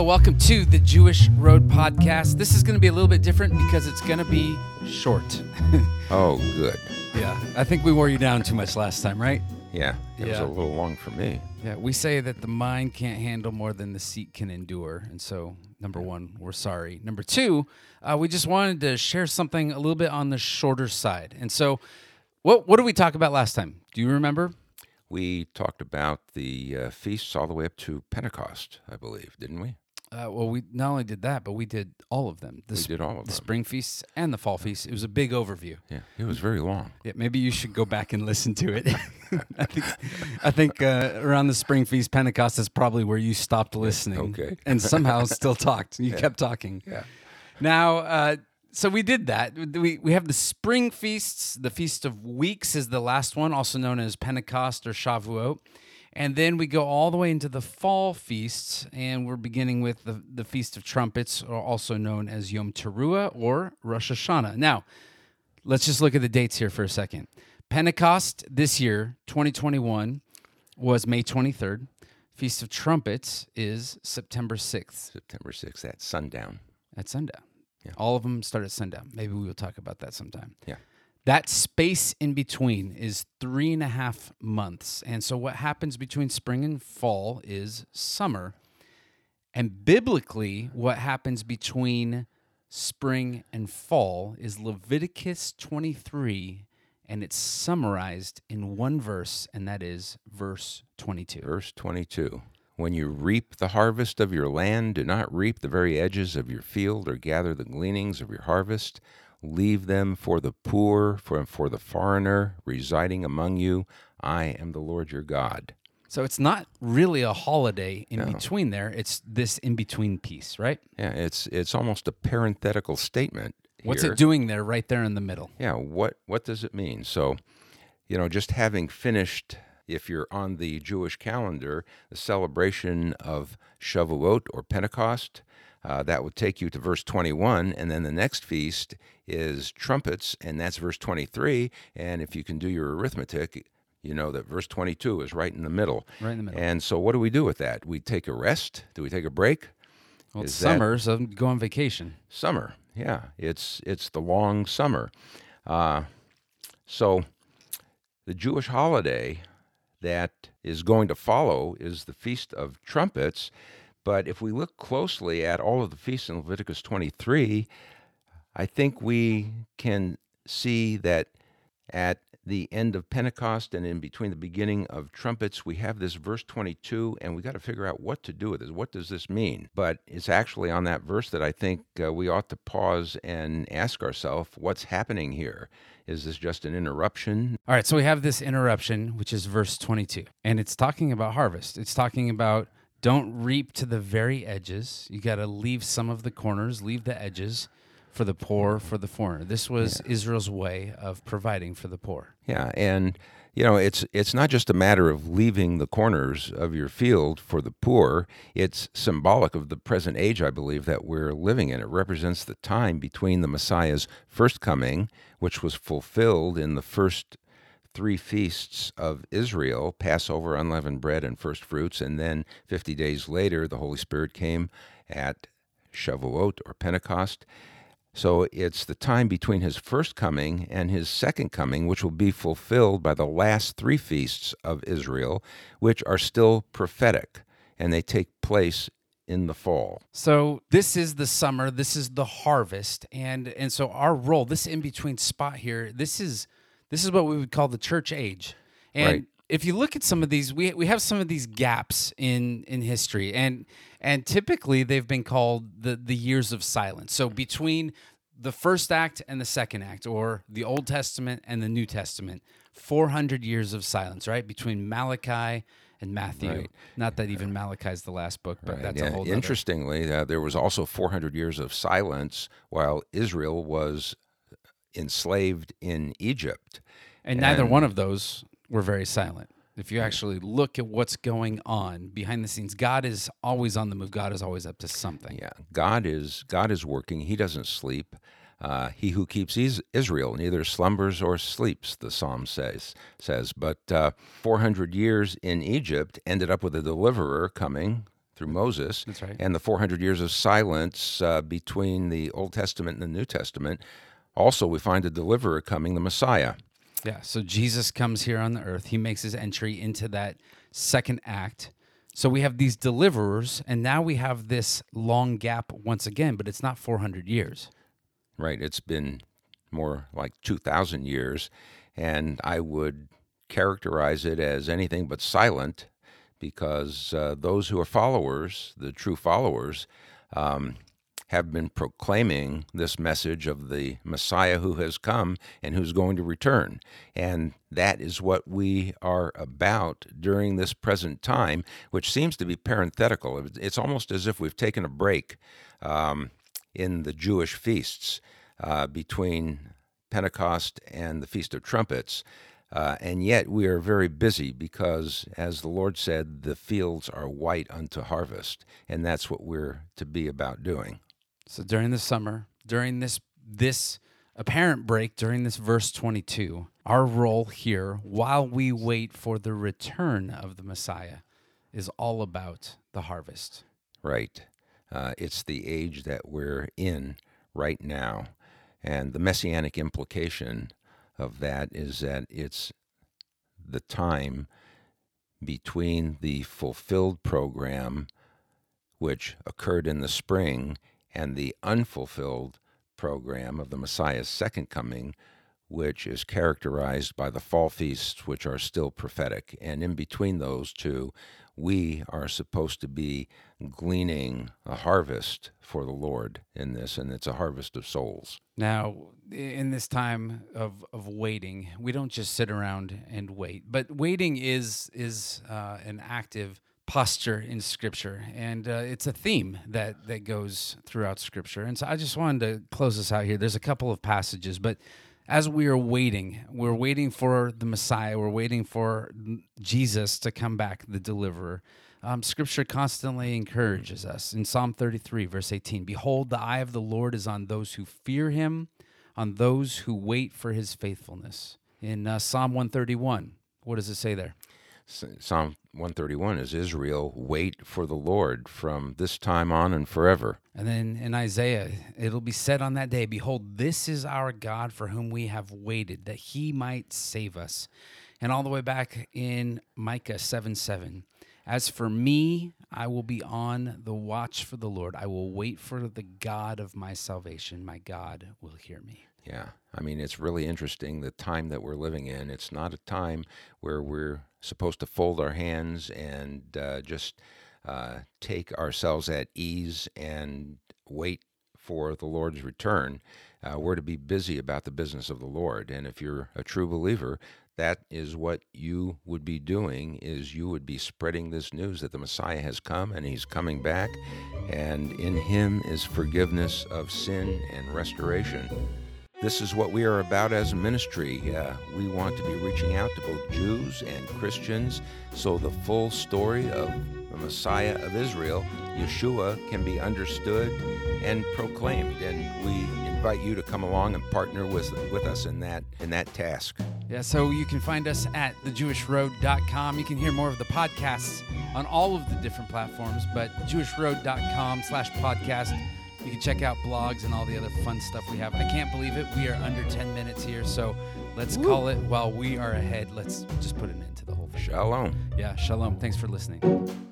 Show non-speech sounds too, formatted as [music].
Hello, welcome to the Jewish Road Podcast. This is going to be a little bit different because it's going to be short. [laughs] Oh, good. yeah, I think we wore you down too much last time, right? Yeah, it was Yeah. a little long for me. Yeah, we say that the mind can't handle more than the seat can endure. And so, number one, we're sorry. Number two, uh, we just wanted to share something a little bit on the shorter side. And so, what, what did we talk about last time? Do you remember? We talked about the uh, feasts all the way up to Pentecost, I believe, didn't we? Uh, well, we not only did that, but we did all of them. The, We sp- did all of the them. spring feasts and the fall feasts. It was a big overview. Yeah, it was very long. Yeah, maybe you should go back and listen to it. [laughs] I think, I think uh, around the spring feast, Pentecost is probably where you stopped listening. okay. and somehow still [laughs] talked. You kept talking. Yeah. Now, uh, so we did that. We we have the spring feasts. The feast of weeks is the last one, also known as Pentecost or Shavuot. And then we go all the way into the fall feasts, and we're beginning with the, the Feast of Trumpets, or also known as Yom Teruah or Rosh Hashanah. Now, let's just look at the dates here for a second. Pentecost this year, 2021, was May 23rd. Feast of Trumpets is September 6th September 6th at sundown. at sundown. Yeah. All of them start at sundown. Maybe we will talk about that sometime. Yeah. That space in between is three and a half months. And so, what happens between spring and fall is summer. And biblically, what happens between spring and fall is Leviticus 23, and it's summarized in one verse, and that is verse 22. Verse 22 When you reap the harvest of your land, do not reap the very edges of your field or gather the gleanings of your harvest. Leave them for the poor, for, for the foreigner residing among you. I am the Lord your God. So, it's not really a holiday in between there, it's this in between piece, right? Yeah, it's it's almost a parenthetical statement. What's here. it doing there, right there in the middle? Yeah, what what does it mean? So, you know, just having finished, if you're on the Jewish calendar, the celebration of Shavuot or Pentecost, uh, that would take you to verse 21, and then the next feast is trumpets, and that's verse 23. And if you can do your arithmetic, you know that verse 22 is right in the middle. Right in the middle. And so, what do we do with that? We take a rest. Do we take a break? Well, it's Is that- summer, so go on vacation. summer. Yeah, it's it's the long summer. Uh, so the Jewish holiday that is going to follow is the Feast of Trumpets. But if we look closely at all of the feasts in Leviticus 23, I think we can see that at the end of Pentecost and in between the beginning of trumpets, we have this verse 22, and we got to figure out what to do with this. What does this mean? But it's actually on that verse that I think uh, we ought to pause and ask ourselves what's happening here? Is this just an interruption? All right, so we have this interruption, which is verse 22, and it's talking about harvest. It's talking about don't reap to the very edges. You got to leave some of the corners, leave the edges for the poor, for the foreigner. This was Israel's way of providing for the poor. Yeah, and you know, it's it's not just a matter of leaving the corners of your field for the poor. It's symbolic of the present age, I believe, that we're living in. It represents the time between the Messiah's first coming, which was fulfilled in the first three feasts of Israel Passover, unleavened bread, and first fruits. And then 50 days later, the Holy Spirit came at Shavuot or Pentecost. So it's the time between his first coming and his second coming, which will be fulfilled by the last three feasts of Israel, which are still prophetic, and they take place in the fall. So this is the summer, this is the harvest, and and so our role, this in between spot here, this is this is what we would call the church age. And Right. if you look at some of these, we we have some of these gaps in in history, and and typically they've been called the the years of silence. So between the first act and the second act, or the Old Testament and the New Testament, four hundred years of silence, right between Malachi and Matthew. Right. Not that even Malachi is the last book, but that's a whole. Interestingly, uh, there was also 400 years of silence while Israel was enslaved in Egypt. And neither And- one of those were very silent. If you actually look at what's going on behind the scenes, God is always on the move. God is always up to something. Yeah, God is God is working. He doesn't sleep. Uh, he who keeps Israel neither slumbers or sleeps, the psalm says. Says, but uh, 400 years in Egypt ended up with a deliverer coming through Moses. That's right. And the 400 years of silence uh, between the Old Testament and the New Testament. Also, we find a deliverer coming, the Messiah. Yeah. So Jesus comes here on the earth. He makes his entry into that second act. So we have these deliverers, and now we have this long gap once again, but it's not 400 years. Right. It's been more like 2,000 years. And I would characterize it as anything but silent because uh, those who are followers, the true followers, um, have been proclaiming this message of the Messiah who has come and who's going to return. And that is what we are about during this present time, which seems to be parenthetical. It's almost as if we've taken a break um, in the Jewish feasts uh, between Pentecost and the Feast of Trumpets. Uh, and yet we are very busy because, as the Lord said, the fields are white unto harvest. And that's what we're to be about doing. So during the summer, during this this apparent break, during this verse 22, our role here while we wait for the return of the Messiah is all about the harvest. Right. Uh, it's the age that we're in right now. And the messianic implication of that is that it's the time between the fulfilled program, which occurred in the spring, and the unfulfilled program of the Messiah's second coming, which is characterized by the fall feasts, which are still prophetic. And in between those two, we are supposed to be gleaning a harvest for the Lord in this, and it's a harvest of souls. Now, in this time of, of waiting, we don't just sit around and wait, but waiting is is uh, an active posture in Scripture, and uh, it's a theme that that goes throughout Scripture. And so, I just wanted to close this out here. There's a couple of passages, but as we are waiting, we're waiting for the Messiah, we're waiting for Jesus to come back, the deliverer. Um, scripture constantly encourages us. In Psalm 33, verse 18 Behold, the eye of the Lord is on those who fear him, on those who wait for his faithfulness. In uh, Psalm 131, what does it say there? Psalm 131 is Israel, wait for the Lord from this time on and forever. And then in Isaiah, it'll be said on that day, Behold, this is our God for whom we have waited, that he might save us. And all the way back in Micah 7 7, as for me, I will be on the watch for the Lord. I will wait for the God of my salvation. My God will hear me. Yeah. I mean, it's really interesting the time that we're living in. It's not a time where we're supposed to fold our hands and uh, just uh, take ourselves at ease and wait for the Lord's return. Uh, we're to be busy about the business of the Lord. And if you're a true believer, that is what you would be doing is you would be spreading this news that the Messiah has come and he's coming back and in him is forgiveness of sin and restoration. This is what we are about as a ministry. Uh, we want to be reaching out to both Jews and Christians so the full story of the Messiah of Israel, Yeshua, can be understood and proclaimed. And we invite you to come along and partner with, with us in that in that task. Yeah, so you can find us at thejewishroad.com. You can hear more of the podcasts on all of the different platforms, but jewishroad.com slash podcast you can check out blogs and all the other fun stuff we have. I can't believe it. We are under 10 minutes here, so let's Woo. call it while we are ahead. Let's just put an end to the whole thing. Shalom. Yeah, shalom. Thanks for listening.